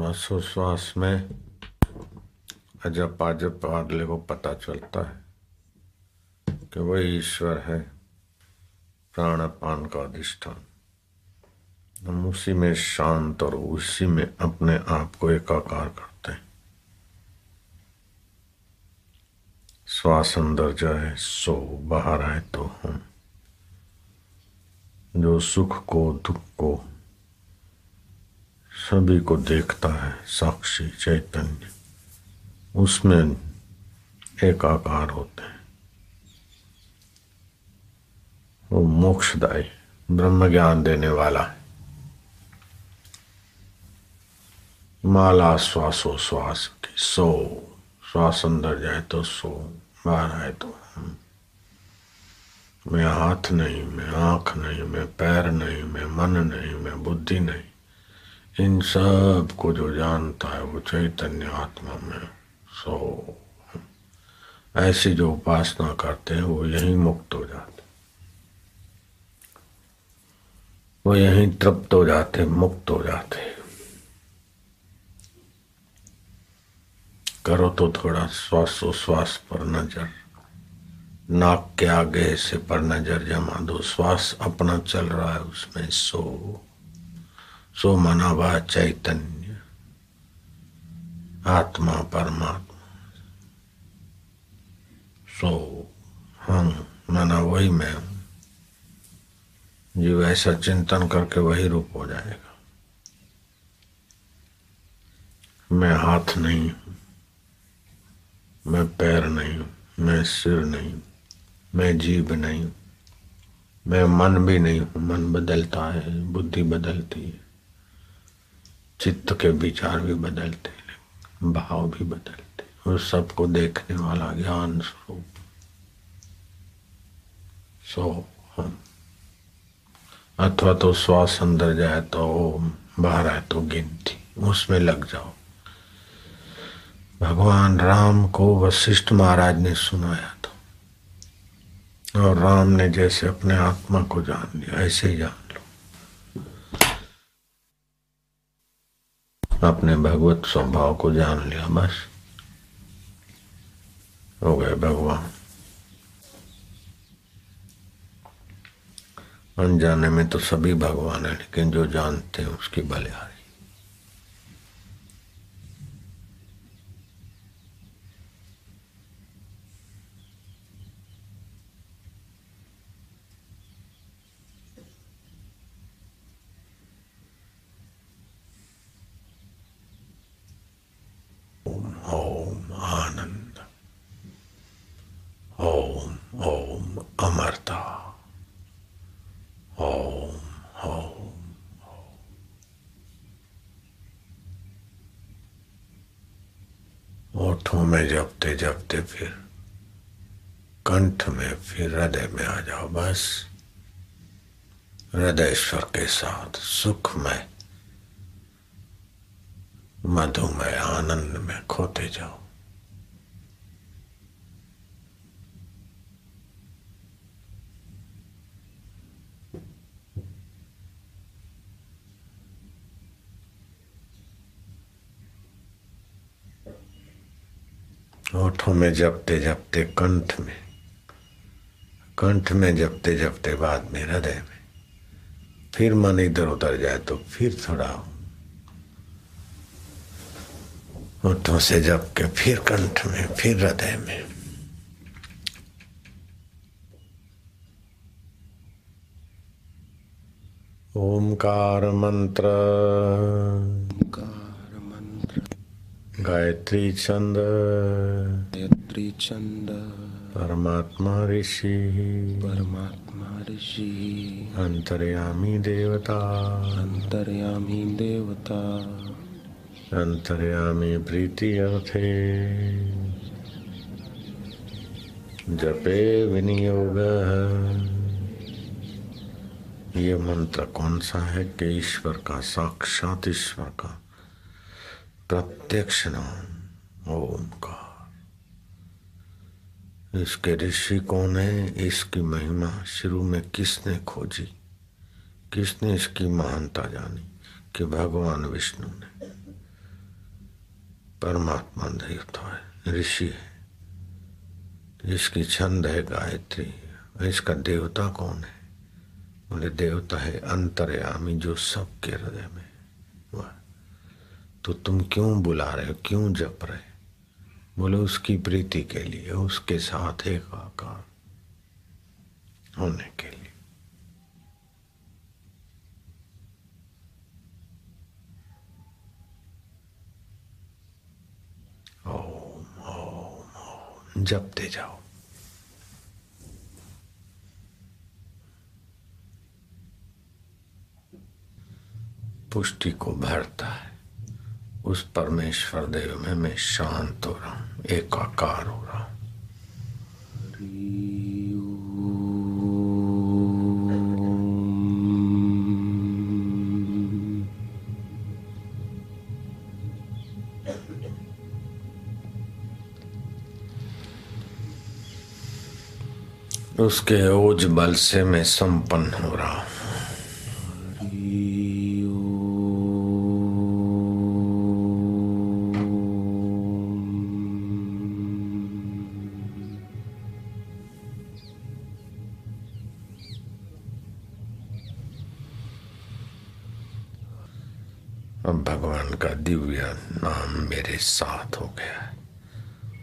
श्वासोश्वास में अजब अजब अगले को पता चलता है कि वही ईश्वर है, प्राणपान का अधिष्ठान। हम उसी में शांत और उसी में अपने आप को एकाकार करते हैं। श्वास अंदर जाए, सो, बाहर आए तो हम, जो सुख को, दुख को सभी को देखता है साक्षी चैतन्य। उसमें एकाकार होते हैं। वो मोक्षदायी ब्रह्म ज्ञान देने वाला है। माला श्वासो श्वास की, सो, श्वास अंदर जाए तो सो, बाहर आए तो मैं हाथ नहीं, मैं आँख नहीं, मैं पैर नहीं, मैं मन नहीं, मैं बुद्धि नहीं। इन सबको जो जानता है वो चैतन्य आत्मा में सो ऐसी जो उपासना करते हैं, वो यही मुक्त हो जाते वो यही तृप्त हो जाते मुक्त हो जाते करो तो थोड़ा श्वासोश्वास पर नज़र। नाक के आगे से पर नज़र जमा दो। श्वास अपना चल रहा है, उसमें सो। सो मना चैतन्य। आत्मा परमात्मा। सो हम मना वही मैं हूँ। जीव ऐसा चिंतन करके वही रूप हो जाएगा। मैं हाथ नहीं मैं पैर नहीं मैं सिर नहीं मैं जीव नहीं मैं मन भी नहीं हूँ, मन बदलता है, बुद्धि बदलती है। चित्त के विचार भी बदलते भाव भी बदलते उस सबको देखने वाला ज्ञान स्वरूप। सो हम। अथवा तो श्वास अंदर जाए तो बाहर आए तो गिनती, उसमें लग जाओ। भगवान राम को वशिष्ठ महाराज ने सुनाया था, और राम ने जैसे अपने आत्मा को जान लिया, ऐसे ही जान अपने भगवत स्वभाव को जान लिया, बस। हो गए भगवान। अनजाने में तो सभी भगवान है, लेकिन जो जानते हैं उसकी बलिहारी ओठों में जपते जपते फिर कंठ में फिर हृदय में आ जाओ बस। हृदयश्वर के साथ सुख में मधुमय आनंद में खोते जाओ। होठों में जपते जपते कंठ में कंठ में जपते जपते बाद में हृदय में। फिर मन इधर उधर जाए तो फिर थोड़ा होठों से जप के फिर कंठ में, फिर हृदय में। ओमकार मंत्र। गायत्री छंद गायत्री छंद परमात्मा ऋषि। परमात्मा ऋषि। अंतर्यामी देवता। अंतर्यामी देवता। अंतर्यामी प्रीति अर्थे। जपे विनियोग। ये मंत्र कौन सा है? कि ईश्वर का साक्षात ईश्वर का। प्रत्यक्ष नाम ओमकार इसके ऋषि कौन है? इसकी महिमा शुरू में किसने खोजी? किसने इसकी महानता जानी कि भगवान विष्णु ने? परमात्मा देवता है, ऋषि है। जिसकी छंद है गायत्री। इसका देवता कौन है? बोले, देवता है अंतर्यामी जो सबके हृदय में तो तुम क्यों बुला रहे हो? क्यों जप रहे बोले, उसकी प्रीति के लिए, उसके साथ एक आकार होने के लिए। ओम ओम ओम, जपते जाओ। पुष्टि को भरता है। उस परमेश्वर देव में मैं शांत हो रहा हूँ, एकाकार हो रहा हूँ। उसके ओज बल से मैं संपन्न हो रहा हूँ। अब भगवान का दिव्य नाम मेरे साथ हो गया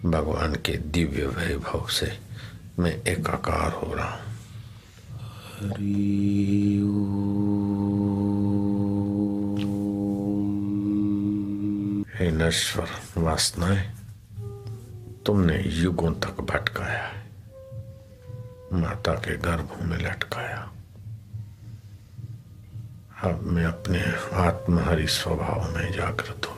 भगवान के दिव्य वैभव से मैं एकाकार हो रहा हूँ। हे नश्वर, वासनाएँ, तुमने युगों तक भटकाया माता के गर्भ में लटकाया अब मैं अपने आत्महरि स्वभाव में जागृत हो।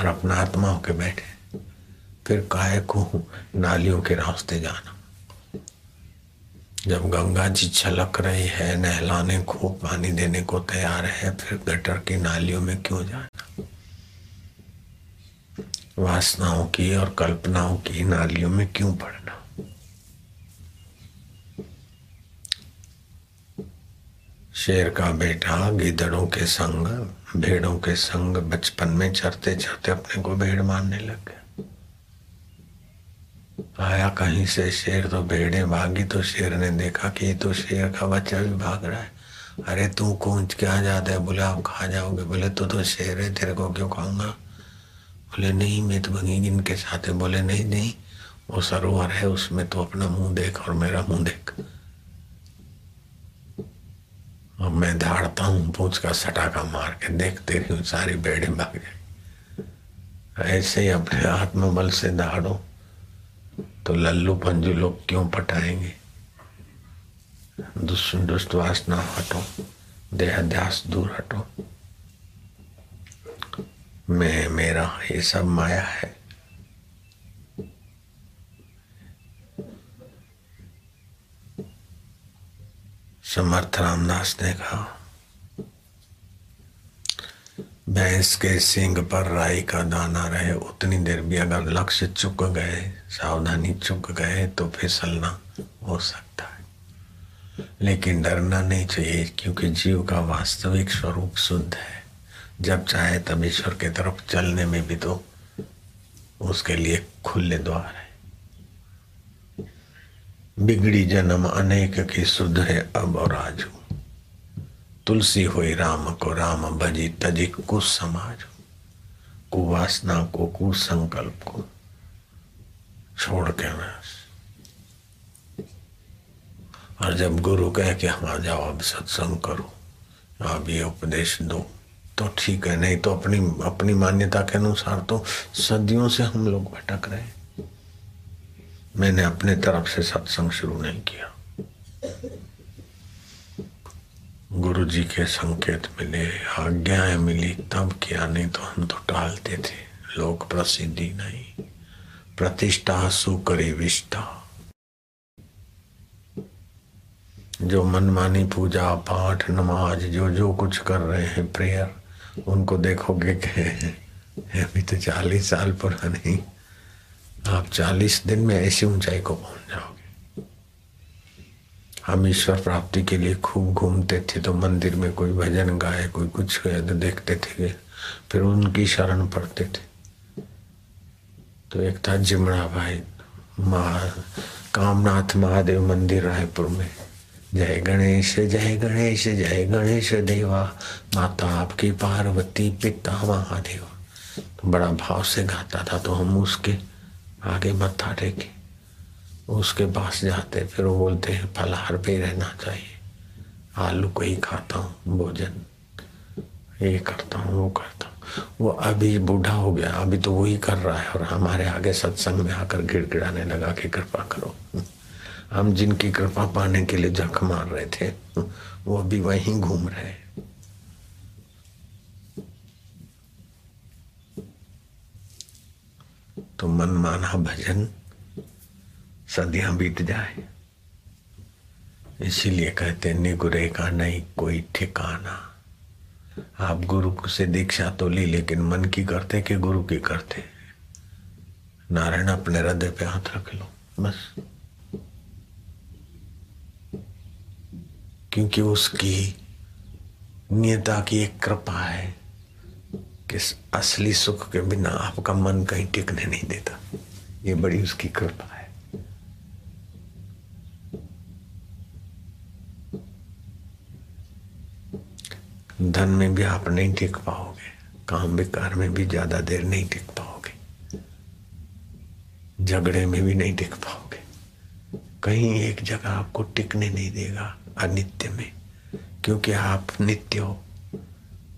और अपना आत्मा होके बैठे। फिर काय को नालियों के रास्ते जाना। जब गंगा जी छलक रही है, नहलाने को, पानी देने को तैयार है, फिर गटर की नालियों में क्यों जाना? वासनाओं की और कल्पनाओं की नालियों में क्यों पड़ना? शेर का बेटा, गिदड़ों के संग भेड़ों के संग बचपन में चरते चरते अपने को भेड़ मारने लग गया आया कहीं से शेर तो भेड़े भागी तो शेर ने देखा कि तो शेर का बच्चा भी भाग रहा है। अरे तू कूच के आ जाता है? बोले, आप खा जाओगे। बोले तो तो शेर है, तेरे को क्यों खाऊँगा? बोले, नहीं, मैं तो भंगी इनके साथ बोले, नहीं नहीं, वो सरोवर है, उसमें तो अपना मुँह देख और मेरा मुँह देख। अब मैं धाड़ता हूँ, पूछ का सटाका मार के देखते रही सारी बेड़े भाग जाए। ऐसे ही अपने आत्मबल से धाड़ो तो लल्लू पंजू लोग क्यों पटाएँगे? दुष्ट दुष्ट वासना हटो देहाध्यास दूर हटो। मैं मेरा ये सब माया है। समर्थ रामदास ने कहा, भैंस के सिंग पर राई का दाना रहे, उतनी देर भी अगर लक्ष्य चुक गए, सावधानी चुक गए तो फिसलना हो सकता है। लेकिन डरना नहीं चाहिए, क्योंकि जीव का वास्तविक स्वरूप शुद्ध है। जब चाहे तब ईश्वर की तरफ़ चलने में भी तो उसके लिए खुले द्वार है। बिगड़ी जन्म अनेक की है अब और आज। तुलसी हुई राम को राम भजी तजी कुछ समाज। कुवासना को कुसंकल्प को छोड़ के मैं और जब गुरु कहे कि हाँ जाओ अब सत्संग करो, आप ये उपदेश दो तो ठीक है, नहीं तो अपनी अपनी मान्यता के अनुसार तो सदियों से हम लोग भटक रहे मैंने अपने तरफ़ से सत्संग शुरू नहीं किया। गुरु जी के संकेत मिले, आज्ञाएँ मिली, तब किया, नहीं तो हम तो टालते थे। लोक प्रसिद्धि नहीं, प्रतिष्ठा सुकरी विष्ठा। जो मनमानी पूजा, पाठ, नमाज़, जो जो कुछ कर रहे हैं प्रेयर उनको देखोगे कि अभी तो चालीस साल पुरानी आप चालीस दिन में ऐसी ऊंचाई को पहुँच जाओगे। हम ईश्वर प्राप्ति के लिए खूब घूमते थे तो मंदिर में कोई भजन गाए, कोई कुछ गए तो देखते थे फिर उनकी शरण पड़ते थे। तो एक था जिमड़ा भाई महा कामनाथ महादेव मंदिर रायपुर में। जय गणेश जय गणेश जय गणेश देवा, माता आपकी पार्वती, पिता महादेवा। तो बड़ा भाव से गाता था तो हम उसके आगे मत्था टेके उसके पास जाते, फिर वो बोलते हैं फलाहार पे रहना चाहिए। आलू को ही खाता हूँ, भोजन ये करता हूँ, वो करता हूँ। वो अभी बूढ़ा हो गया, अभी तो वही कर रहा है और हमारे आगे सत्संग में आकर गिड़गिड़ाने लगा कि कृपा करो। हम जिनकी कृपा पाने के लिए जख मार रहे थे, वो अभी वहीं घूम रहे तो मन माना भजन सदियाँ बीत जाए। इसीलिए कहते निगुरे का नहीं कोई ठिकाना। आप गुरु से दीक्षा तो ली, लेकिन मन की करते कि गुरु की करते? नारायण अपने हृदय पे हाथ रख लो, बस। क्योंकि उसकी नियता की एक कृपा है। कि असली सुख के बिना आपका मन कहीं टिकने नहीं देता। ये बड़ी उसकी कृपा है। धन में भी आप नहीं टिक पाओगे, काम विकार में भी ज़्यादा देर नहीं टिक पाओगे, झगड़े में भी नहीं टिक पाओगे। कहीं एक जगह आपको टिकने नहीं देगा अनित्य में, क्योंकि आप नित्य हो।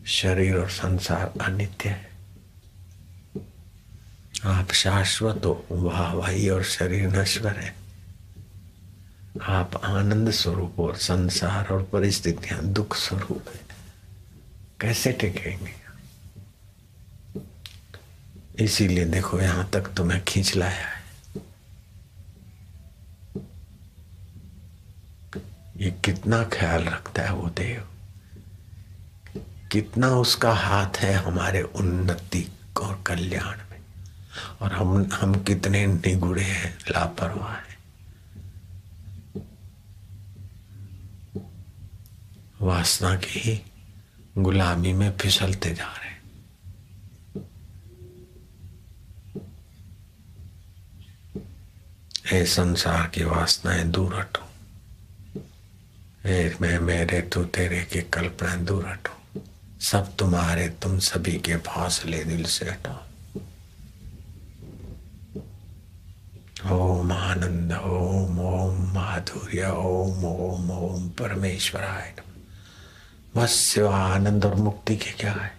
शरीर और संसार अनित्य है। आप शाश्वत हो वाह भाई और शरीर नश्वर है। आप आनंद स्वरूप और संसार और परिस्थितियाँ दुख स्वरूप है। कैसे टिकेंगे? इसीलिए देखो, यहाँ तक तो मैं खींच लाया है। ये कितना ख्याल रखता है वो देव। कितना उसका हाथ है हमारे उन्नति और कल्याण में। और हम हम कितने निगुड़े हैं, लापरवाह हैं। वासना की ही गुलामी में फिसलते जा रहे हे। संसार की वासनाएँ दूर हटो। हे मैं, मेरे तू तेरे की कल्पना दूर हटो। सब तुम्हारे, तुम सभी के फासले दिल से हटाओ ओम आनंद, ओम ओम माधुर्य, ओम ओम ओम परमेश्वराय बस सिवा आनंद और मुक्ति के क्या है?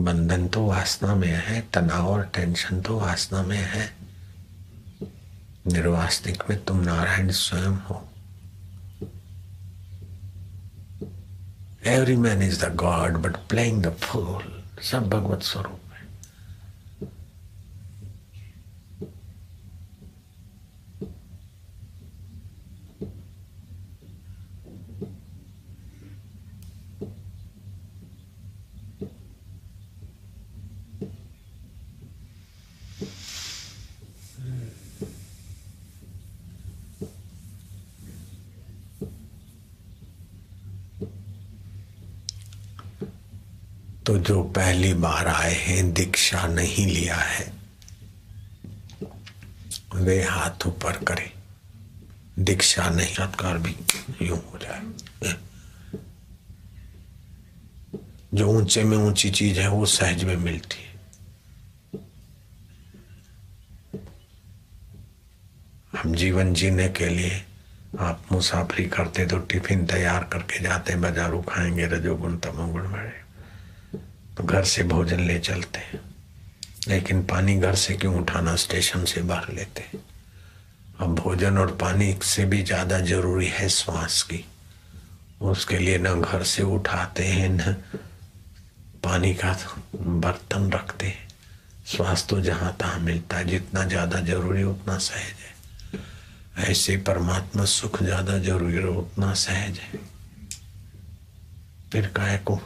बंधन तो वासना में है, तनाव और टेंशन तो वासना में है। निर्वासनिक में तुम नारायण स्वयं हो। Every man is the God, but playing the fool. Sam Bhagavad Swarup. तो जो पहली बार आए हैं, दीक्षा नहीं लिया है। वे हाथ ऊपर करें। दीक्षा नहीं, सत्कार भी यूँ हो जाए। जो ऊँचे में ऊँची चीज़ है, वो सहज में मिलती है। हम जीवन जीने के लिए आप मुसाफरी करते तो टिफ़िन तैयार करके जाते, बाजारू खाएँगे, रजोगुण, तमोगुण बड़े तो घर से भोजन ले चलते हैं। लेकिन पानी घर से क्यों उठाना? स्टेशन से बाहर लेते हैं। अब भोजन और पानी से भी ज़्यादा ज़रूरी है श्वास की। उसके लिए न घर से उठाते हैं, न पानी का बर्तन रखते हैं। श्वास तो जहाँ तहाँ मिलता है, जितना ज़्यादा ज़रूरी उतना सहज है। ऐसे परमात्मा सुख ज़्यादा ज़रूरी उतना सहज है। फिर काय को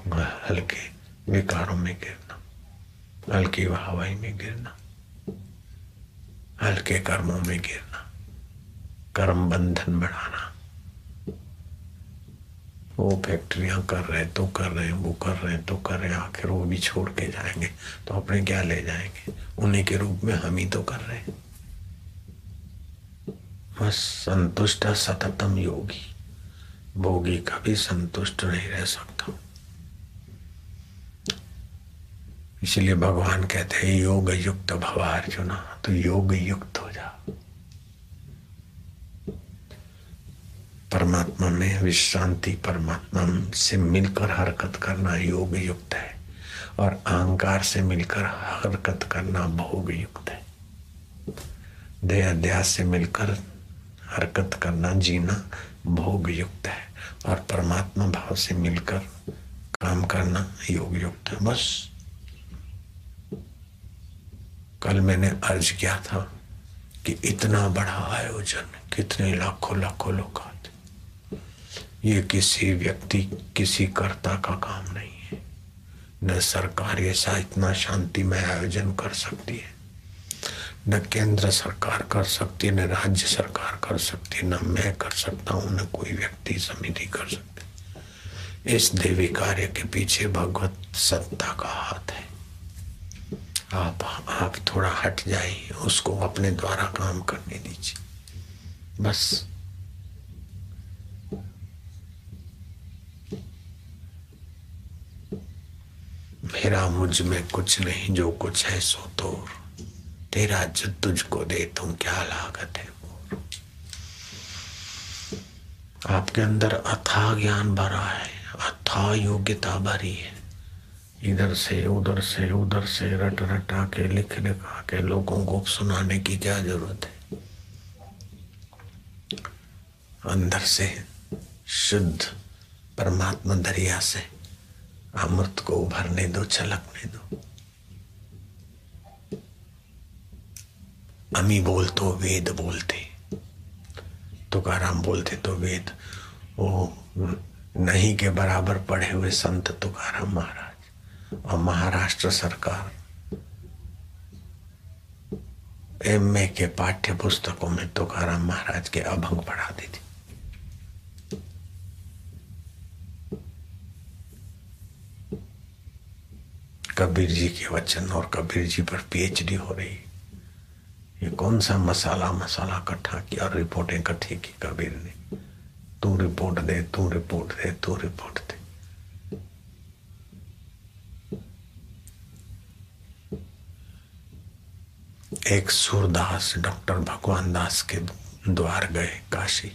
हल्के विकारों में गिरना हल्की हवाई में गिरना हल्के कर्मों में गिरना, कर्म बंधन बढ़ाना। वो फैक्ट्रियाँ कर रहे तो कर रहे हैं, वो कर रहे हैं तो कर रहे हैं, आखिर वो भी छोड़ के जाएँगे तो अपने क्या ले जाएँगे? उन्हीं के रूप में हम ही तो कर रहे हैं। बस संतुष्ट सततम योगी, भोगी कभी संतुष्ट नहीं रह सकता। इसलिए भगवान कहते हैं योग युक्त भवा अर्जुना तो योग युक्त हो जा। परमात्मा में विश्रांति, परमात्मा से मिलकर हरकत करना योग युक्त है, और अहंकार से मिलकर हरकत करना भोग युक्त है। देह अध्यास से मिलकर हरकत करना, जीना भोग युक्त है, और परमात्मा भाव से मिलकर काम करना योग युक्त है, बस। कल मैंने अर्ज़ किया था कि इतना बड़ा आयोजन कितने लाखों लाखों लोग आते ये किसी व्यक्ति, किसी कर्ता का काम नहीं है। न सरकार ऐसा इतना शांतिमय आयोजन कर सकती है, न केंद्र सरकार कर सकती है, न राज्य सरकार कर सकती है, न मैं कर सकता हूँ, न कोई व्यक्ति समिति कर सकती। इस देवी कार्य के पीछे भगवत सत्ता का हाथ है। आप आप थोड़ा हट जाइए, उसको अपने द्वारा काम करने दीजिए। बस। मेरा मुझमें कुछ नहीं, जो कुछ है सो तो तेरा जो तुझको दे, तुम क्या लागत है आपके अंदर अथा ज्ञान भरा है अथा योग्यता भरी है। इधर से उधर से उधर से रट रटा के लिख लिखा के लोगों को सुनाने की क्या ज़रूरत है? अंदर से शुद्ध परमात्मा दरिया से अमृत को उभरने दो, छलकने दो। अमी बोल तो वेद बोलते, तुकाराम बोलते तो वेद। वो नहीं के बराबर पढ़े हुए संत तुकाराम महाराज। और महाराष्ट्र सरकार एम ए के पाठ्य पुस्तकों में तुकाराम महाराज के अभंग पढ़ा दी थी कबीर जी के वचन और कबीर जी पर पीएचडी हो रही। ये कौन सा मसाला मसाला इकट्ठा किया और रिपोर्टें इकट्ठी की कबीर ने? तू रिपोर्ट दे, तू रिपोर्ट दे, तू रिपोर्ट दे। एक सूरदास डॉक्टर भगवान दास के द्वार गए काशी।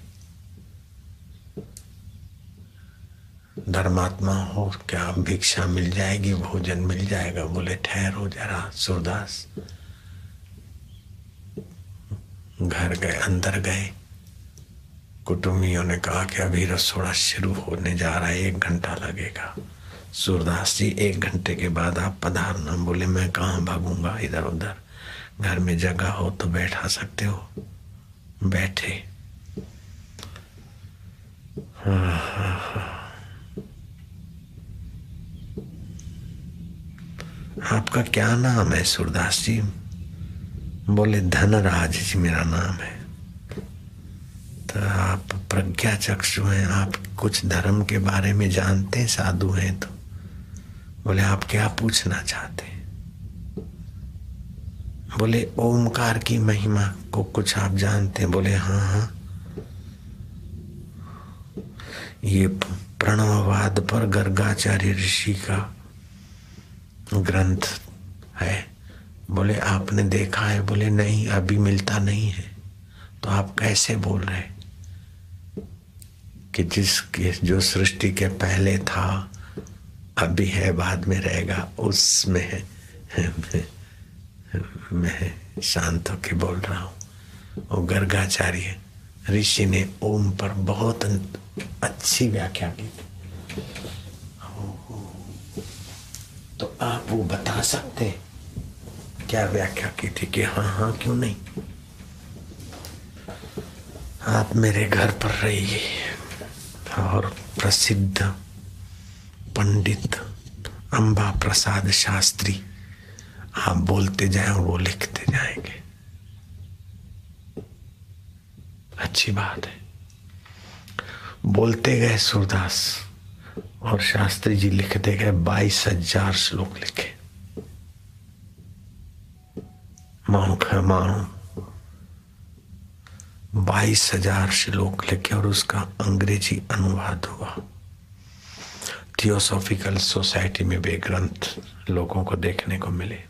धर्मात्मा हो, क्या भिक्षा मिल जाएगी? भोजन मिल जाएगा? बोले, ठहरो जरा, सूरदास। घर गए, अंदर गए। कुटुंबियों ने कहा कि अभी रसोड़ा शुरू होने जा रहा है, एक घंटा लगेगा। सूरदास जी, एक घंटे के बाद आप पधारना। बोले, मैं कहाँ भागूँगा? इधर उधर घर में जगह हो तो बैठा सकते हो। बैठे। आपका क्या नाम है सूरदास जी? बोले, धनराज जी मेरा नाम है। तो आप प्रज्ञा चक्षु हैं, आप कुछ धर्म के बारे में जानते हैं, साधु हैं तो। बोले, आप क्या पूछना चाहते हैं? बोले, ओमकार की महिमा को कुछ आप जानते हैं? बोले हाँ हाँ। ये प्रणववाद पर गर्गाचार्य ऋषि का ग्रंथ है। बोले, आपने देखा है? बोले, नहीं, अभी मिलता नहीं है। तो आप कैसे बोल रहे कि जिसके जो सृष्टि के पहले था, अभी है, बाद में रहेगा, उसमें मैं शांत होके बोल रहा हूँ। और गर्गाचार्य ऋषि ने ओम पर बहुत अच्छी व्याख्या की। तो आप वो बता सकते क्या व्याख्या की थी कि हाँ हाँ क्यों नहीं? आप मेरे घर पर रहिए। और प्रसिद्ध पंडित अंबा प्रसाद शास्त्री आप बोलते जाए और वो लिखते जाएँगे। अच्छी बात है। बोलते गए सूरदास और शास्त्री जी लिखते गए बाईस हज़ार श्लोक लिखे। मानो मानो, बाईस हज़ार श्लोक लिखे और उसका अंग्रेज़ी अनुवाद हुआ। थियोसॉफिकल सोसाइटी में वे ग्रंथ लोगों को देखने को मिले।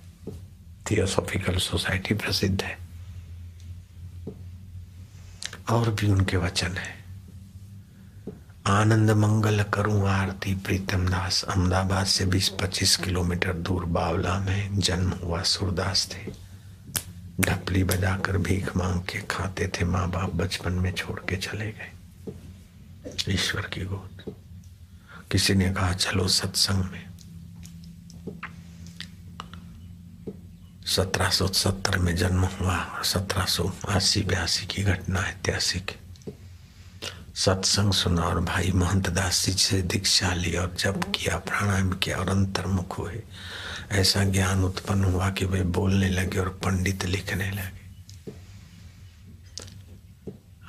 थियोसॉफिकल सोसाइटी प्रसिद्ध है। और भी उनके वचन है। आनंद मंगल करूँ आरती प्रीतम दास, अहमदाबाद से 20-25 किलोमीटर दूर बावला में जन्म हुआ सूरदास थे। ढपली बजाकर भीख मांग के खाते थे माँ बाप बचपन में छोड़ के चले गए। ईश्वर की गोद। किसी ने कहा, चलो सत्संग में 1770 में जन्म हुआ सत्रह सौ अस्सी बयासी की घटना ऐतिहासिक। सत्संग सुना और भाई महंत दास जी से दीक्षा ली और जब किया, प्राणायाम किया और अंतर्मुख हुए। ऐसा ज्ञान उत्पन्न हुआ कि वे बोलने लगे और पंडित लिखने लगे।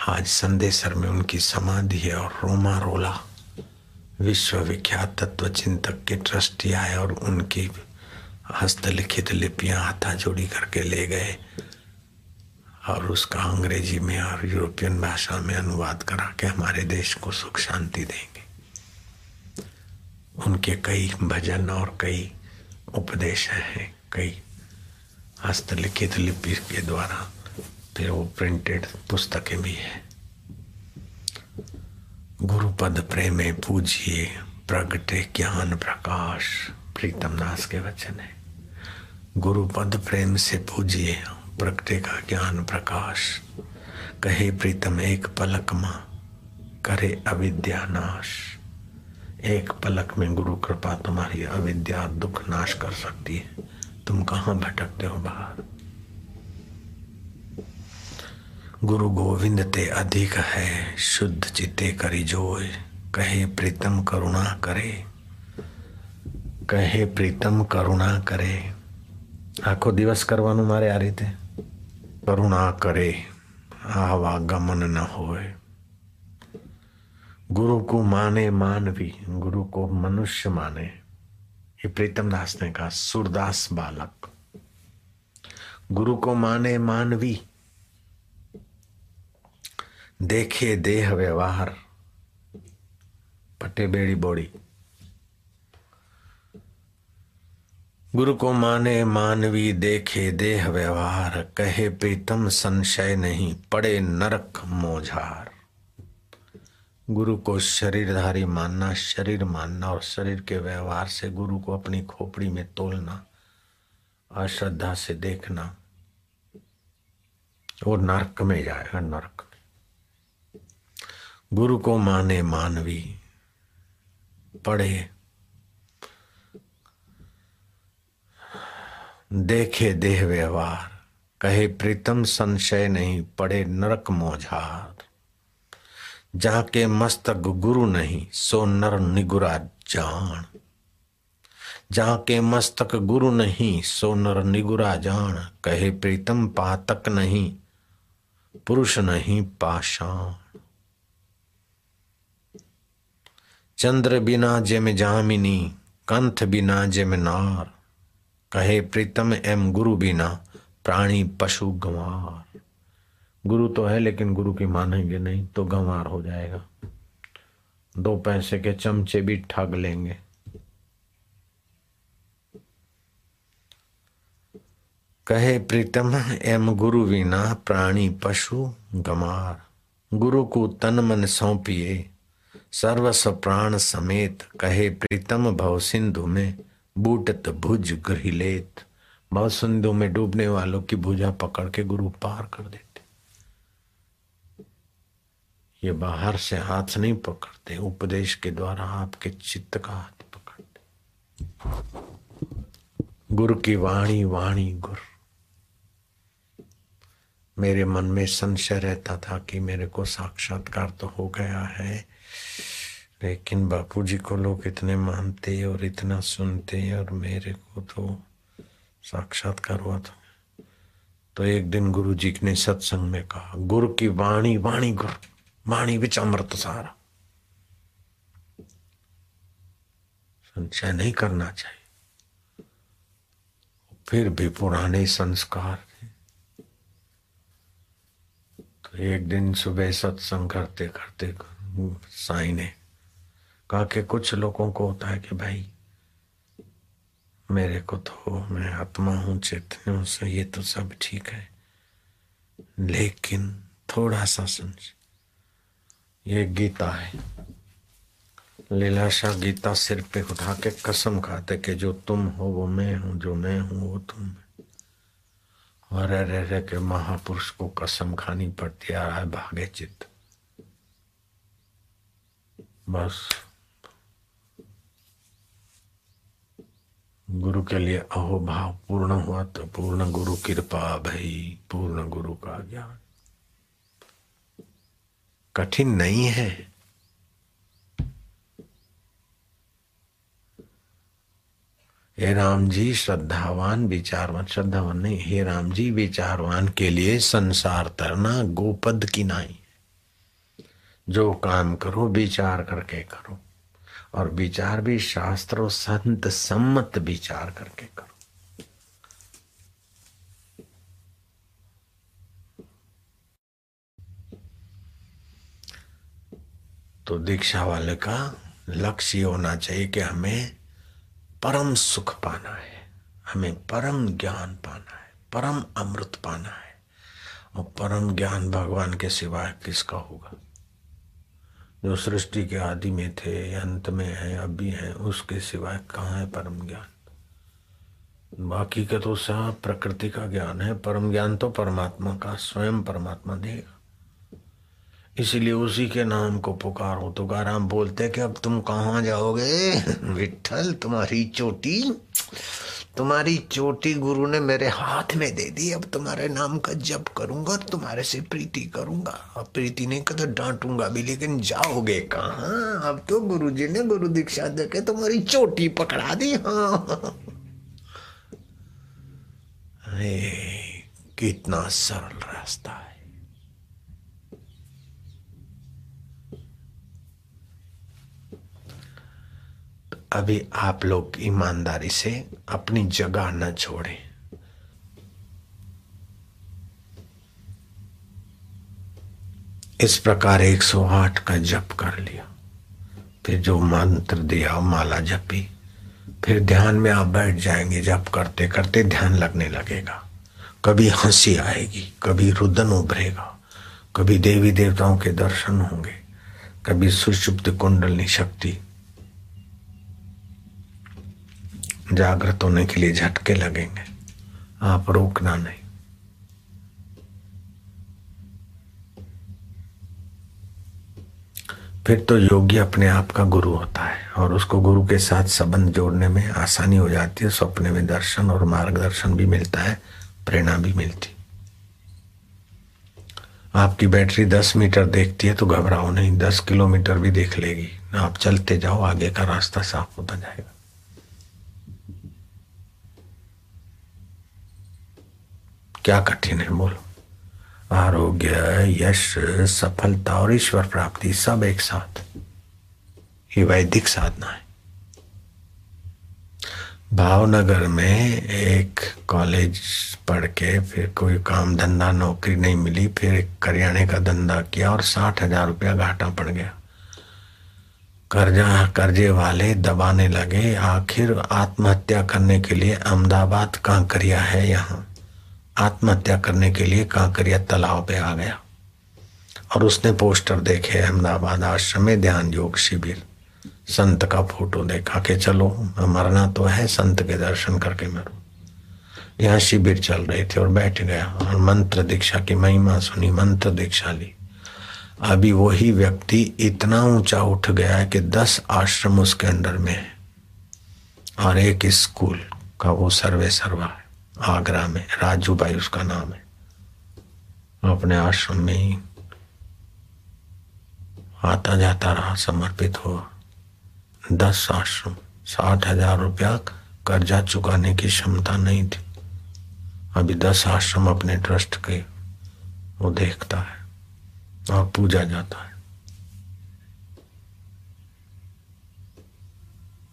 आज संदेशर में उनकी समाधि है और रोमा रोला विश्व विख्यात तत्व चिंतक के ट्रस्टी आए और उनकी हस्तलिखित लिपियाँ हाथा जोड़ी करके ले गए और उसका अंग्रेज़ी में और यूरोपियन भाषा में अनुवाद करा के हमारे देश को सुख शांति देंगे। उनके कई भजन और कई उपदेश हैं, कई हस्तलिखित लिपि के द्वारा फिर वो प्रिंटेड पुस्तकें भी है। गुरुपद प्रेमे पूजिए, प्रगटे ज्ञान प्रकाश, प्रीतम दास के वचन है। गुरुपद प्रेम से पूजिए, प्रगटे का ज्ञान प्रकाश। कहे प्रीतम, एक पलक माँ, करे अविद्या नाश। एक पलक में गुरु कृपा तुम्हारी अविद्या दुख नाश कर सकती है। तुम कहाँ भटकते हो बाहर? गुरु गोविंद ते अधिक है, शुद्ध चित्ते करी जोय। कहे प्रीतम, करुणा करे। कहे प्रीतम, करुणा करे। આખો દિવસ કરવાનું મારે આ રીતે કરુણા કરે आवागमन न होए गुरु को माने मानवी गुरु को मनुष्य माने ये प्रीतम दास ने कहा सूरदास बालक गुरु को माने मानवी देखे देह व्यवहार पटे बेड़ी बोड़ी गुरु को माने मानवी देखे देह व्यवहार, कहे प्रीतम संशय नहीं, पड़े नरक मोझार। गुरु को शरीरधारी मानना, शरीर मानना और शरीर के व्यवहार से गुरु को अपनी खोपड़ी में तोलना, अश्रद्धा से देखना, वो नरक में जाएगा, नरक गुरु को माने मानवी पढ़े देखे देह व्यवहार, कहे प्रीतम संशय नहीं, पड़े नरक मोझार। जाके मस्तक गुरु नहीं, सो नर निगुरा जान। जाके मस्तक गुरु नहीं, सो नर निगुरा जान, कहे प्रीतम पातक नहीं, पुरुष नहीं पाषाण। चंद्र बिना जेम जामिनी कंथ बिना जेम नार। कहे, प्रीतम, एम गुरु बिना प्राणी पशु गंवार। गुरु तो है, लेकिन गुरु की मानेंगे नहीं तो गंवार हो जाएगा। दो पैसे के चमचे भी ठग लेंगे। कहे, प्रीतम, एम गुरु विना प्राणी पशु गमार गुरु को तन मन सौंपिए, सर्वस्व प्राण समेत कहे, प्रीतम, भव सिंधु में बूटत भुज गृहिलेत भव सिंधु में डूबने वालों की भुजा पकड़ के गुरु पार कर देते। ये बाहर से हाथ नहीं पकड़ते, उपदेश के द्वारा आपके चित्त का हाथ पकड़ते। गुरु की वाणी वाणी गुरु। मेरे मन में संशय रहता था कि मेरे को साक्षात्कार तो हो गया है। लेकिन बापू जी को लोग इतने मानते और इतना सुनते और मेरे को तो साक्षात्कार हुआ था। तो एक दिन गुरु जी ने सत्संग में कहा, गुरु की वाणी वाणी गुरु, वाणी विच अमृत सारा। संचय नहीं करना चाहिए। फिर भी पुराने संस्कार तो एक दिन सुबह सत्संग करते करते साई ने कहा कि कुछ लोगों को होता है कि भाई, मेरे को तो मैं आत्मा हूँ, चेतन हूँ ये तो सब ठीक है। लेकिन थोड़ा सा समझ, ये गीता है। लीलाशाह गीता सिर पे उठा के कसम खाते कि जो तुम हो वो मैं हूँ, जो मैं हूँ वो तुम और रह रह के महापुरुष को कसम खानी पड़ती आ रहा है भागे चित्त। बस। गुरु के लिए अहो भाव पूर्ण हुआ तो पूर्ण गुरु कृपा भई, पूर्ण गुरु का ज्ञान। कठिन नहीं है। हे राम जी, श्रद्धावान, विचारवान, श्रद्धावान नहीं, हे राम जी, विचारवान के लिए संसार तरना गोपद की नाई। जो काम करो, विचार करके करो। और विचार भी शास्त्रों संत सम्मत विचार करके करो। तो दीक्षा वाले का लक्ष्य होना चाहिए कि हमें परम सुख पाना है, हमें परम ज्ञान पाना है, परम अमृत पाना है। और परम ज्ञान भगवान के सिवाय किसका होगा? जो सृष्टि के आदि में थे, अंत में है, अभी है, उसके सिवाय कहाँ है परम ज्ञान? बाकी का तो सब प्रकृति का ज्ञान है। परम ज्ञान तो परमात्मा का, स्वयं परमात्मा देगा इसीलिए उसी के नाम को पुकारो तो गाराम बोलते कि अब तुम कहाँ जाओगे? विठल तुम्हारी चोटी। तुम्हारी चोटी गुरु ने मेरे हाथ में दे दी, अब तुम्हारे नाम का जप करूँगा और तुम्हारे से प्रीति करूँगा। अब प्रीति नहीं कर तो डांटूँगा भी, लेकिन जाओगे कहा? अब तो गुरु जी ने गुरु दीक्षा दे के तुम्हारी चोटी पकड़ा दी। हाँ। कितना सरल रास्ता है। अभी आप लोग ईमानदारी से अपनी जगह न छोड़े। इस प्रकार 108 का जप कर लिया। फिर जो मंत्र दिया, माला जपी, फिर ध्यान में आप बैठ जाएँगे जप करते करते ध्यान लगने लगेगा। कभी हँसी आएगी, कभी रुदन उभरेगा, कभी देवी देवताओं के दर्शन होंगे, कभी सुषुप्त कुंडलनी शक्ति जागृत होने के लिए झटके लगेंगे। आप रोकना नहीं। फिर तो योगी अपने आप का गुरु होता है और उसको गुरु के साथ संबंध जोड़ने में आसानी हो जाती है, सपने में दर्शन और मार्गदर्शन भी मिलता है, प्रेरणा भी मिलती। आपकी बैटरी दस मीटर देखती है तो घबराओ नहीं, दस किलोमीटर भी देख लेगी। आप चलते जाओ, आगे का रास्ता साफ़ होता जाएगा। क्या कठिन है बोलो। आरोग्य, यश, सफलता और ईश्वर प्राप्ति सब एक साथ। ये वैदिक साधना है। भावनगर में एक कॉलेज पढ़ के फिर कोई काम धंधा नौकरी नहीं मिली, फिर एक करियाने का धंधा किया और साठ हज़ार रुपया घाटा पड़ गया। कर्जा, कर्जे वाले दबाने लगे, आखिर आत्महत्या करने के लिए अहमदाबाद कांकरिया है यहाँ? आत्महत्या करने के लिए कांकरिया तालाब पे आ गया। और उसने पोस्टर देखे अहमदाबाद आश्रम में ध्यान योग शिविर। संत का फ़ोटो देखा कि चलो, मरना तो है, संत के दर्शन करके मरो। यहाँ शिविर चल रहे थे और बैठ गया और मंत्र दीक्षा की महिमा सुनी, मंत्र दीक्षा ली। अभी वही व्यक्ति इतना ऊँचा उठ गया है कि दस आश्रम उसके अंडर में है। और एक स्कूल का वो सर्वे सर्वा है। आगरा में। राजू भाई उसका नाम है। अपने आश्रम में ही आता जाता रहा, समर्पित हुआ दस आश्रम, साठ हज़ार रुपया कर्जा चुकाने की क्षमता नहीं थी। अभी दस आश्रम अपने ट्रस्ट के, वो देखता है, और पूजा जाता है।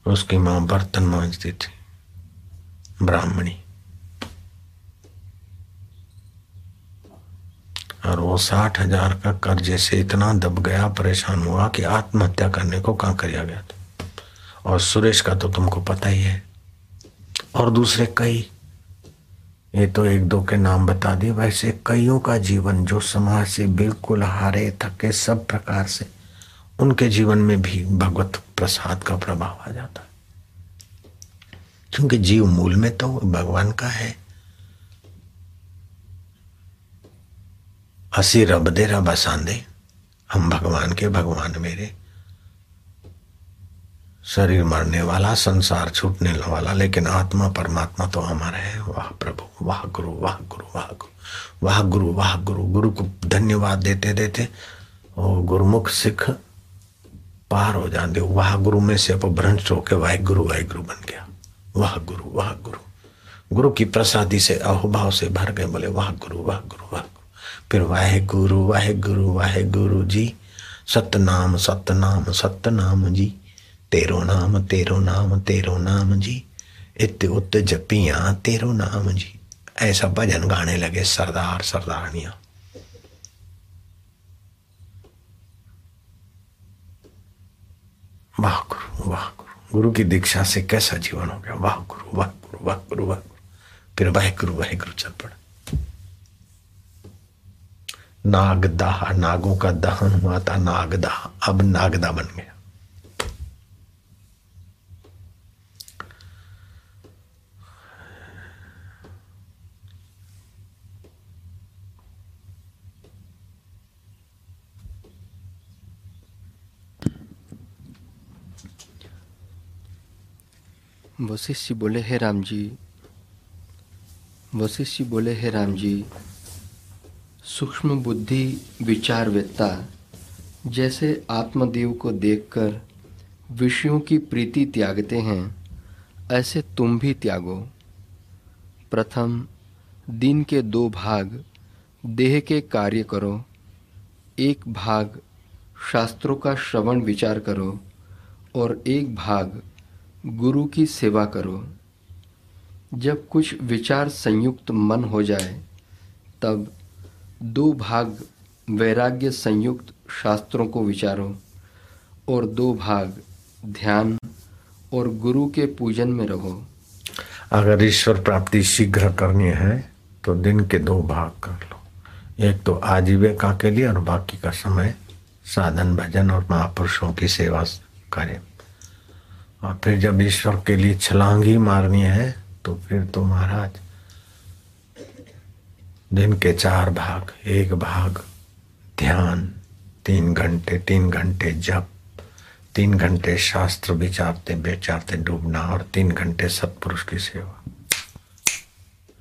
उसकी माँ बर्तन मांजती थी, ब्राह्मणी। और वो साठ हज़ार का कर्जे से इतना दब गया, परेशान हुआ कि आत्महत्या करने को कहा कर गया था? और सुरेश का तो तुमको पता ही है। और दूसरे कई, ये तो एक दो के नाम बता दिए, वैसे कईयों का जीवन जो समाज से बिल्कुल हारे, थके सब प्रकार से, उनके जीवन में भी भगवत प्रसाद का प्रभाव आ जाता है। क्योंकि जीव मूल में तो भगवान का है। हसी रब दे, रब असांदे हम भगवान के भगवान मेरे। शरीर मरने वाला, संसार छूटने वाला, लेकिन आत्मा परमात्मा तो हमारा है। वाह प्रभु, वाह गुरु वाह गुरु वाह गुरु वाह गुरु वाह गुरु। गुरु को धन्यवाद देते देते और गुरुमुख सिख, पार हो जाते वाह गुरु में से अब भ्रंश होके वाह गुरु वाह गुरु बन गया। वाह गुरु वाह गुरु। गुरु की प्रसादी से, अहोभाव से भर गए बोले, वाह गुरु वाह गुरु, वाह फिर वाहे गुरु वाहे गुरु वाहे गुरु जी। सतनाम सतनाम सतनाम जी। तेरो नाम तेरो नाम तेरो नाम जी। इत उत जपिया, तेरो नाम जी। ऐसा भजन गाने लगे सरदार, सरदारनिया। वाह गुरु वाह गुरु गुरु की दीक्षा से कैसा जीवन हो गया? वाह गुरु वाह गुरु वाह गुरु वाह गुरु फिर वाहे गुरु वाहे गुरु चल पड़ा। नागदाह नागों का दहन हुआ था नागदाह अब नागदा बन गया। वशिष्ठ बोले, हे राम जी, वशिष्ठ बोले, हे राम जी सूक्ष्म बुद्धि विचारवेत्ता, जैसे आत्मदेव को देखकर विषयों की प्रीति त्यागते हैं, ऐसे तुम भी त्यागो। प्रथम, दिन के दो भाग, देह के कार्य करो। एक भाग, शास्त्रों का श्रवण विचार करो, और एक भाग, गुरु की सेवा करो। जब कुछ विचार संयुक्त मन हो जाए, तब दो भाग वैराग्य संयुक्त शास्त्रों को विचारो और दो भाग ध्यान और गुरु के पूजन में रहो। अगर ईश्वर प्राप्ति शीघ्र करनी है तो दिन के दो भाग कर लो। एक तो आजीविका के लिए और बाकी का समय साधन, भजन और महापुरुषों की सेवा करें। और फिर जब ईश्वर के लिए छलांग ही मारनी है तो फिर तो महाराज दिन के चार भाग, एक भाग, ध्यान, तीन घंटे तीन घंटे जप, तीन घंटे शास्त्र विचारते बेचारते डूबना और तीन घंटे सत्पुरुष की सेवा।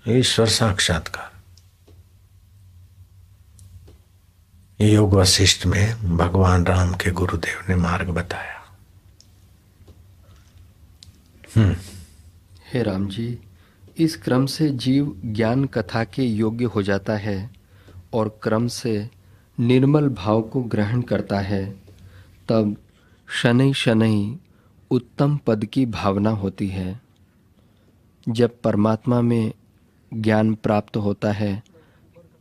ईश्वर साक्षात्कार। योग वशिष्ठ में भगवान राम के गुरुदेव ने मार्ग बताया। हे राम जी इस क्रम से जीव ज्ञान कथा के योग्य हो जाता है और क्रम से निर्मल भाव को ग्रहण करता है, तब शनै शनै उत्तम पद की भावना होती है। जब परमात्मा में ज्ञान प्राप्त होता है,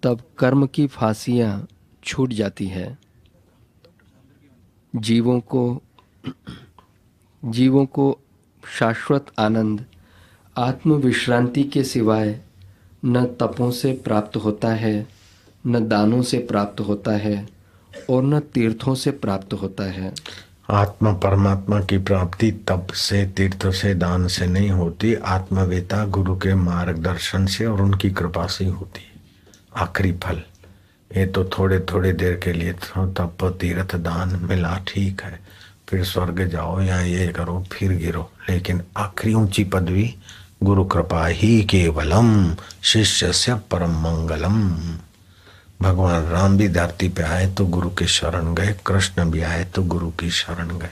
तब कर्म की फांसियाँ छूट जाती है। जीवों को जीवों को शाश्वत आनंद आत्म विश्रांति के सिवाय न तपों से प्राप्त होता है, न दानों से प्राप्त होता है और न तीर्थों से प्राप्त होता है। आत्मा परमात्मा की प्राप्ति तप से, तीर्थ से, दान से नहीं होती। आत्मवेता गुरु के मार्गदर्शन से और उनकी कृपा से होती आखिरी फल, ये तो थोड़े थोड़े देर के लिए तप, तीर्थ, दान मिला ठीक है। फिर स्वर्ग जाओ या ये करो, फिर गिरो। लेकिन आखिरी ऊँची पदवी गुरु कृपा ही केवलम शिष्य से परम मंगलम। भगवान राम भी धरती पे आए तो गुरु के शरण गए, कृष्ण भी आए तो गुरु की शरण गए।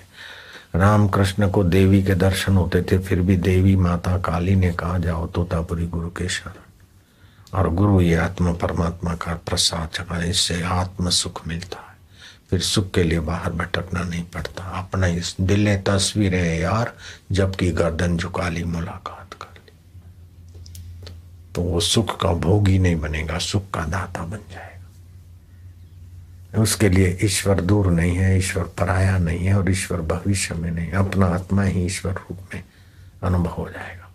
राम कृष्ण को देवी के दर्शन होते थे, फिर भी देवी माता काली ने कहा, जाओ तोतापुरी गुरु के शरण। और गुरु ये आत्मा, परमात्मा का प्रसाद चढ़ा इससे आत्म सुख मिलता है। फिर सुख के लिए बाहर भटकना नहीं पड़ता। अपना इस दिल तस्वीर है यार, जबकि गर्दन झुका ली मुलाकात ली तो वो सुख का भोगी नहीं बनेगा, सुख का दाता बन जाएगा। उसके लिए ईश्वर दूर नहीं है, ईश्वर पराया नहीं है और ईश्वर भविष्य में नहीं, अपना आत्मा ही ईश्वर रूप में अनुभव हो जाएगा।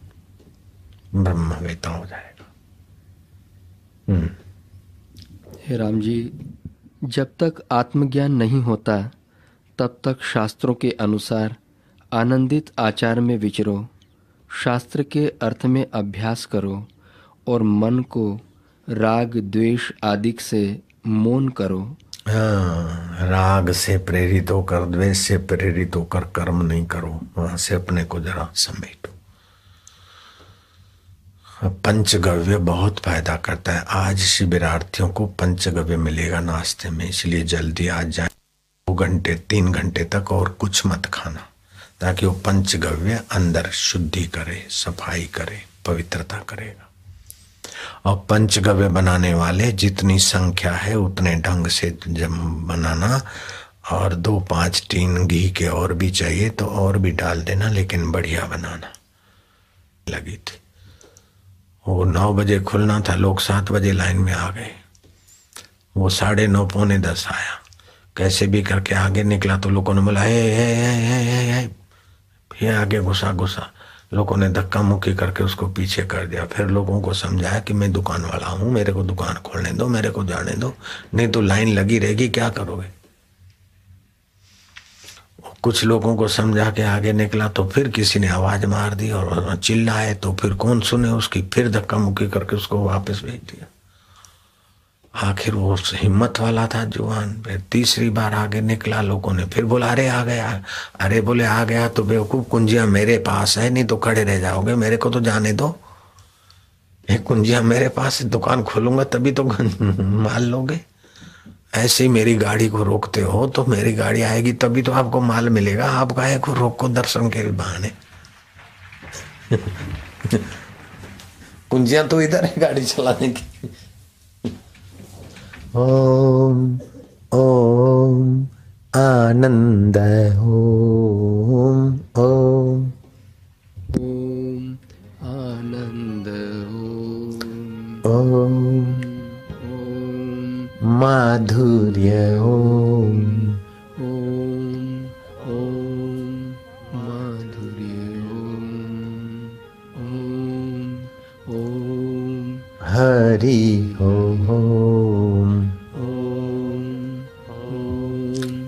ब्रह्मवेता हो जाएगा। हम्म। हे राम जी, जब तक आत्मज्ञान नहीं होता, तब तक शास्त्रों के अनुसार आनंदित आचार में विचरो, शास्त्र के अर्थ में अभ्यास करो। और मन को राग द्वेष आदि से मौन करो। हाँ, राग से प्रेरित होकर द्वेष से प्रेरित होकर कर्म नहीं करो। वहाँ से अपने को जरा समेटो। पंचगव्य बहुत फ़ायदा करता है। आज शिविरार्थियों को पंचगव्य मिलेगा नाश्ते में इसलिए जल्दी आज जाए। दो घंटे तीन घंटे तक और कुछ मत खाना ताकि वो पंचगव्य अंदर शुद्धि करे सफ़ाई करे पवित्रता करेगा। और पंचगव्य बनाने वाले जितनी संख्या है, उतने ढंग से जब बनाना। और दो पाँच टीन घी के और भी चाहिए तो और भी डाल देना, लेकिन बढ़िया बनाना। लगी थी। वो नौ बजे खुलना था, लोग सात बजे लाइन में आ गए। वो साढ़े नौ, पौने दस आया। कैसे भी करके आगे निकला तो लोगों ने बोला, हे हे हे हे हे आगे घुसा घुसा। लोगों ने धक्का मुक्की करके उसको पीछे कर दिया। फिर लोगों को समझाया कि मैं दुकान वाला हूँ, मेरे को दुकान खोलने दो, मेरे को जाने दो, नहीं तो लाइन लगी रहेगी, क्या करोगे? कुछ लोगों को समझा के आगे निकला तो फिर किसी ने आवाज़ मार दी और चिल्लाए तो फिर कौन सुने उसकी? फिर धक्का मुक्की करके उसको वापस भेज दिया। आखिर वो हिम्मत वाला था जुआन फिर तीसरी बार आगे निकला, लोगों ने फिर बोला, अरे, आ गया। अरे, बोले, आ गया तो बेवकूफ़ कुंजिया मेरे पास है, नहीं तो खड़े रह जाओगे, मेरे को तो जाने दो। एक कुंजिया मेरे पास दुकान खोलूँगा, तभी तो माल लोगे। ऐसे ही मेरी गाड़ी को रोकते हो तो मेरी गाड़ी आएगी, तभी तो आपको माल मिलेगा। आप गाय को रोको, दर्शन के बहाने। कुंजिया तो इधर है गाड़ी चलाने की। ओम ओम आनंद ओम ओम। ओम आनंद ओम। ओम माधुर्य हरि ओम।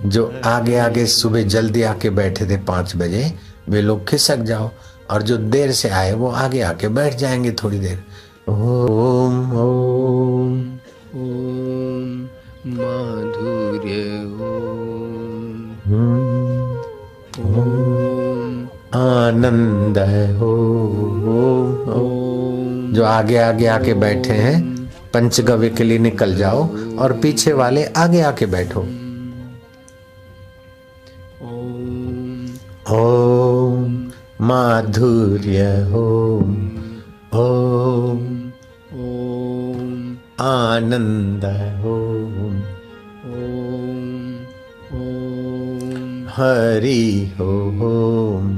जो आगे आगे सुबह जल्दी आके बैठे थे पाँच बजे, वे लोग खिसक जाओ और जो देर से आए वो आगे आके बैठ जाएँगे थोड़ी देर। ओम ओम ओम, माधुर्य आनंद ओम। जो आगे आगे आके बैठे हैं, पंचगव्य के लिए निकल जाओ और पीछे वाले आगे आके बैठो। ओम माधुर्य ओम ओम ओम आनंद ओम ओम हरि ओम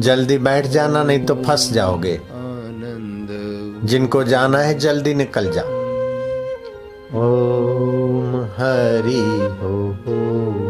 जल्दी बैठ जाना, नहीं तो फंस जाओगे। आनंद जिनको जाना है, जल्दी निकल जाओ ओम हरि ओम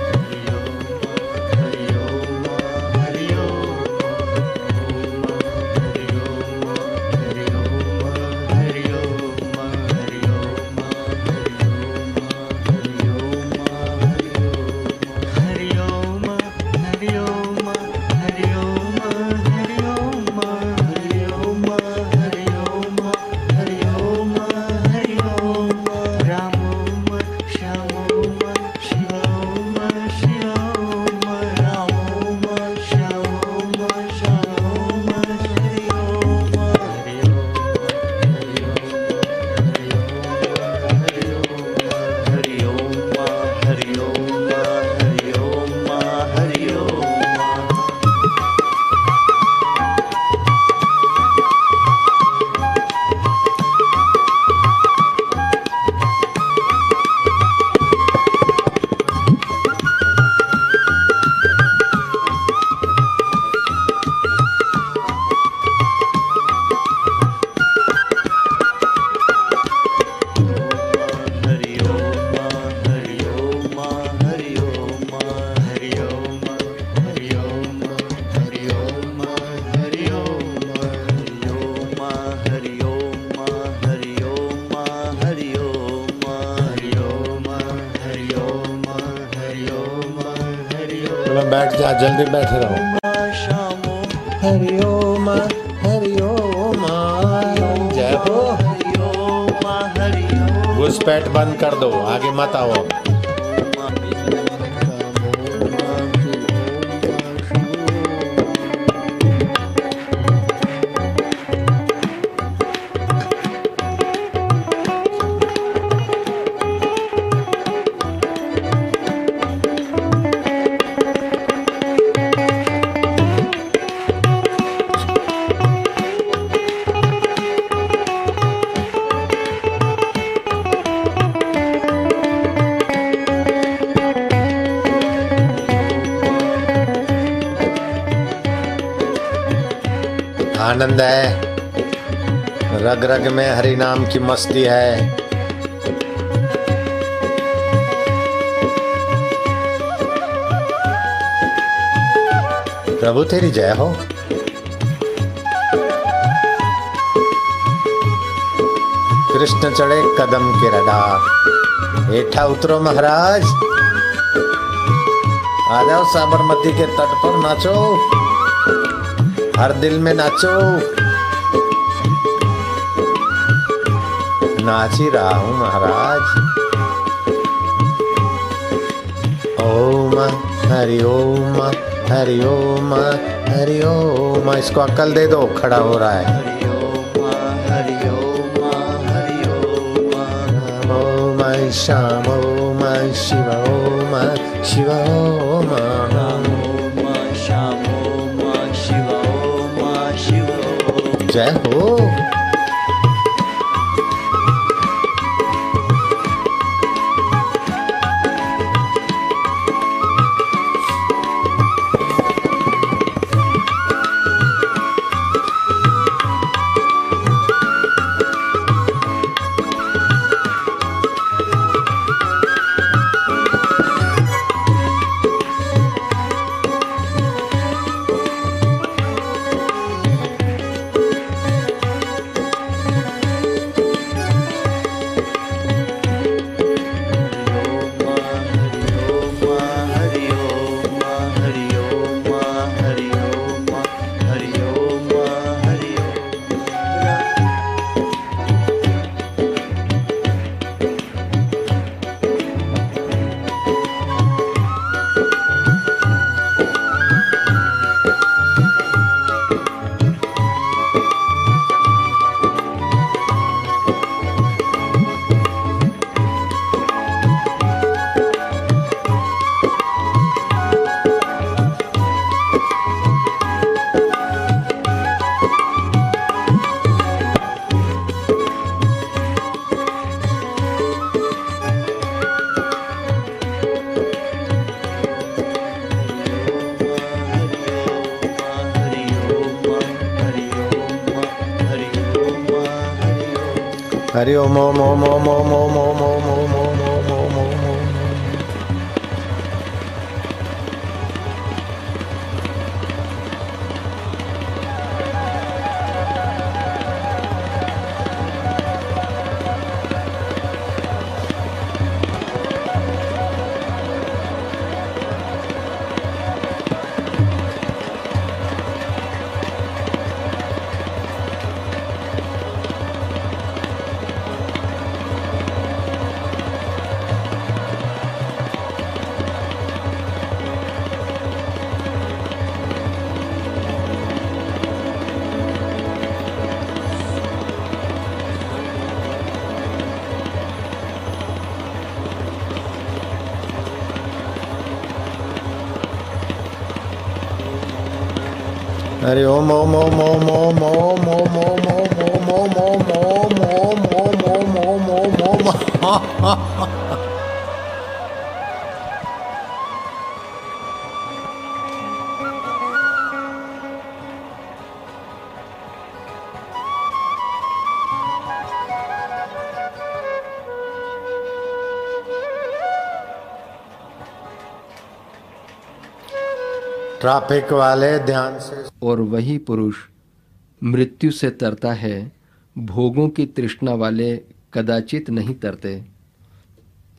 आनंद है। रग रग में हरि नाम की मस्ती है। प्रभु, तेरी जय हो। कृष्ण चढ़े कदम के रडार। हेठा उतरो महाराज। आ जाओ साबरमती के तट पर, नाचो। हर दिल में नाचो। नाच ही रहा हूँ महाराज। ओम हरि ओम हरि ओम हरि ओम। इसको अकल दे दो, खड़ा हो रहा है। ओम श्याम ओम शिव ओम शिव, ओम जय हो। हरि ओम ओम ओम ओम ओम ओम हरि ओम ओम ओम ओम ओम ओम ओम ओम ओम ओम ओम ओम ओम ओम ओम ओम ओम ओम ओम ट्रैफ़िक वाले ध्यान से और वही पुरुष मृत्यु से तरता है, भोगों की तृष्णा वाले कदाचित नहीं तरते।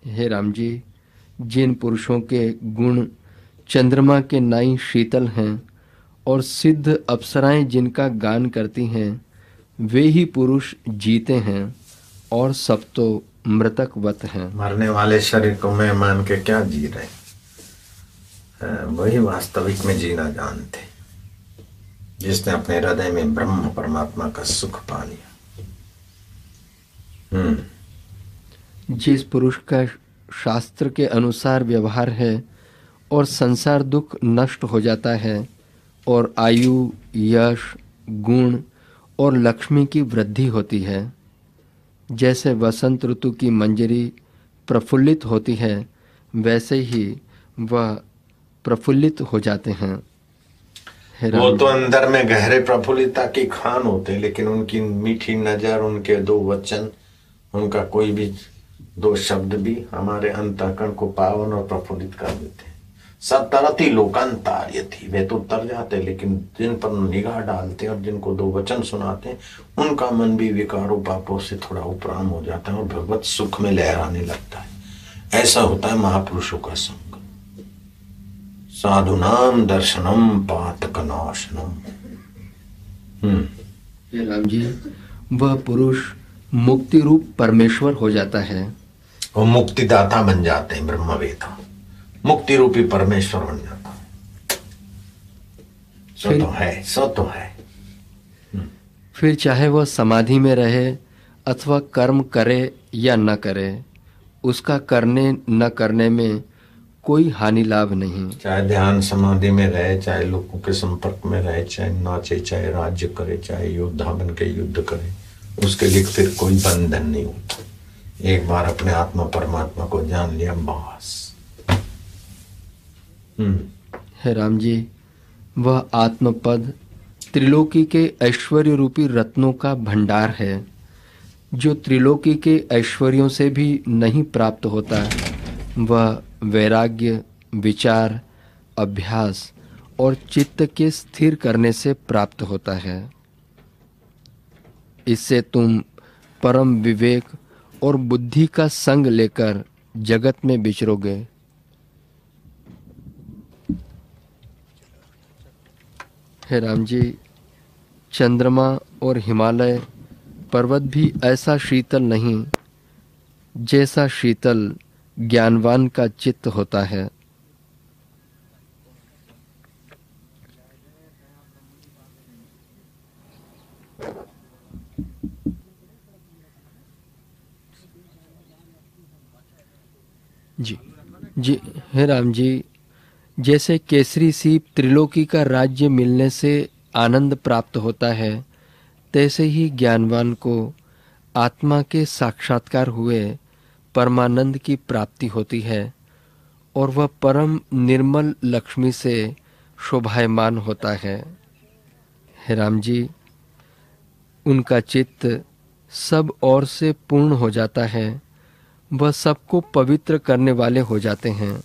हे राम जी जिन पुरुषों के गुण चंद्रमा के नाई शीतल हैं और सिद्ध अप्सराएँ जिनका गान करती हैं, वे ही पुरुष जीते हैं और सब तो मृतकवत हैं। मरने वाले शरीर को मैं मान के क्या जी रहे? वही वास्तविक में जीना जानते। जिसने अपने हृदय में ब्रह्म परमात्मा का सुख पा लिया। हम्म। जिस पुरुष का शास्त्र के अनुसार व्यवहार है और संसार दुख नष्ट हो जाता है और आयु, यश, गुण और लक्ष्मी की वृद्धि होती है, जैसे वसंत ऋतु की मंजरी प्रफुल्लित होती है, वैसे ही वह प्रफुल्लित हो जाते हैं। हे वो तो अंदर में गहरे प्रफुल्लता की खान होते हैं लेकिन उनकी मीठी नज़र उनके दो वचन उनका कोई भी दो शब्द भी हमारे अंतकरण को पावन और प्रफुल्लित कर देते हैं। सतरती लोकांतार्य थी। वे तो उतर जाते लेकिन जिन पर निगाह डालते हैं और जिनको दो वचन सुनाते हैं उनका मन भी विकारों पापों से थोड़ा उपराम हो जाता है और भगवत सुख में लहराने लगता है। ऐसा होता है महापुरुषों का संग साधुनाम दर्शनम पातक नाशनम हम्म राम जी वह पुरुष मुक्ति रूप परमेश्वर हो जाता है। वो मुक्तिदाता बन जाते हैं ब्रह्मवेता मुक्ति रूपी परमेश्वर बन जाता है। सो तो है सो तो है। फिर चाहे वह समाधि में रहे अथवा कर्म करे या न करे उसका करने न करने में कोई हानि लाभ नहीं। चाहे ध्यान समाधि में रहे चाहे लोगों के संपर्क में रहे चाहे नाचे चाहे राज्य करे चाहे योद्धा बन के युद्ध करे उसके लिए फिर कोई बंधन नहीं होता। एक बार अपने आत्मा परमात्मा को जान लिया बस। हम्म। है राम जी वह आत्मपद त्रिलोकी के ऐश्वर्य रूपी रत्नों का भंडार है जो त्रिलोकी के ऐश्वर्यों से भी नहीं प्राप्त होता। वह वैराग्य, विचार, अभ्यास और चित्त के स्थिर करने से प्राप्त होता है। इससे तुम परम विवेक और बुद्धि का संग लेकर जगत में बिचरोगे हे राम जी, चंद्रमा और हिमालय पर्वत भी ऐसा शीतल नहीं, जैसा शीतल ज्ञानवान का चित्त होता है। जी जी, हे राम जी, जैसे केसरी सीप त्रिलोकी का राज्य मिलने से आनंद प्राप्त होता है, तैसे ही ज्ञानवान को आत्मा के साक्षात्कार हुए परमानंद की प्राप्ति होती है और वह परम निर्मल लक्ष्मी से शोभायमान होता है। हे राम जी, उनका चित्त सब ओर से पूर्ण हो जाता है, वह सबको पवित्र करने वाले हो जाते हैं।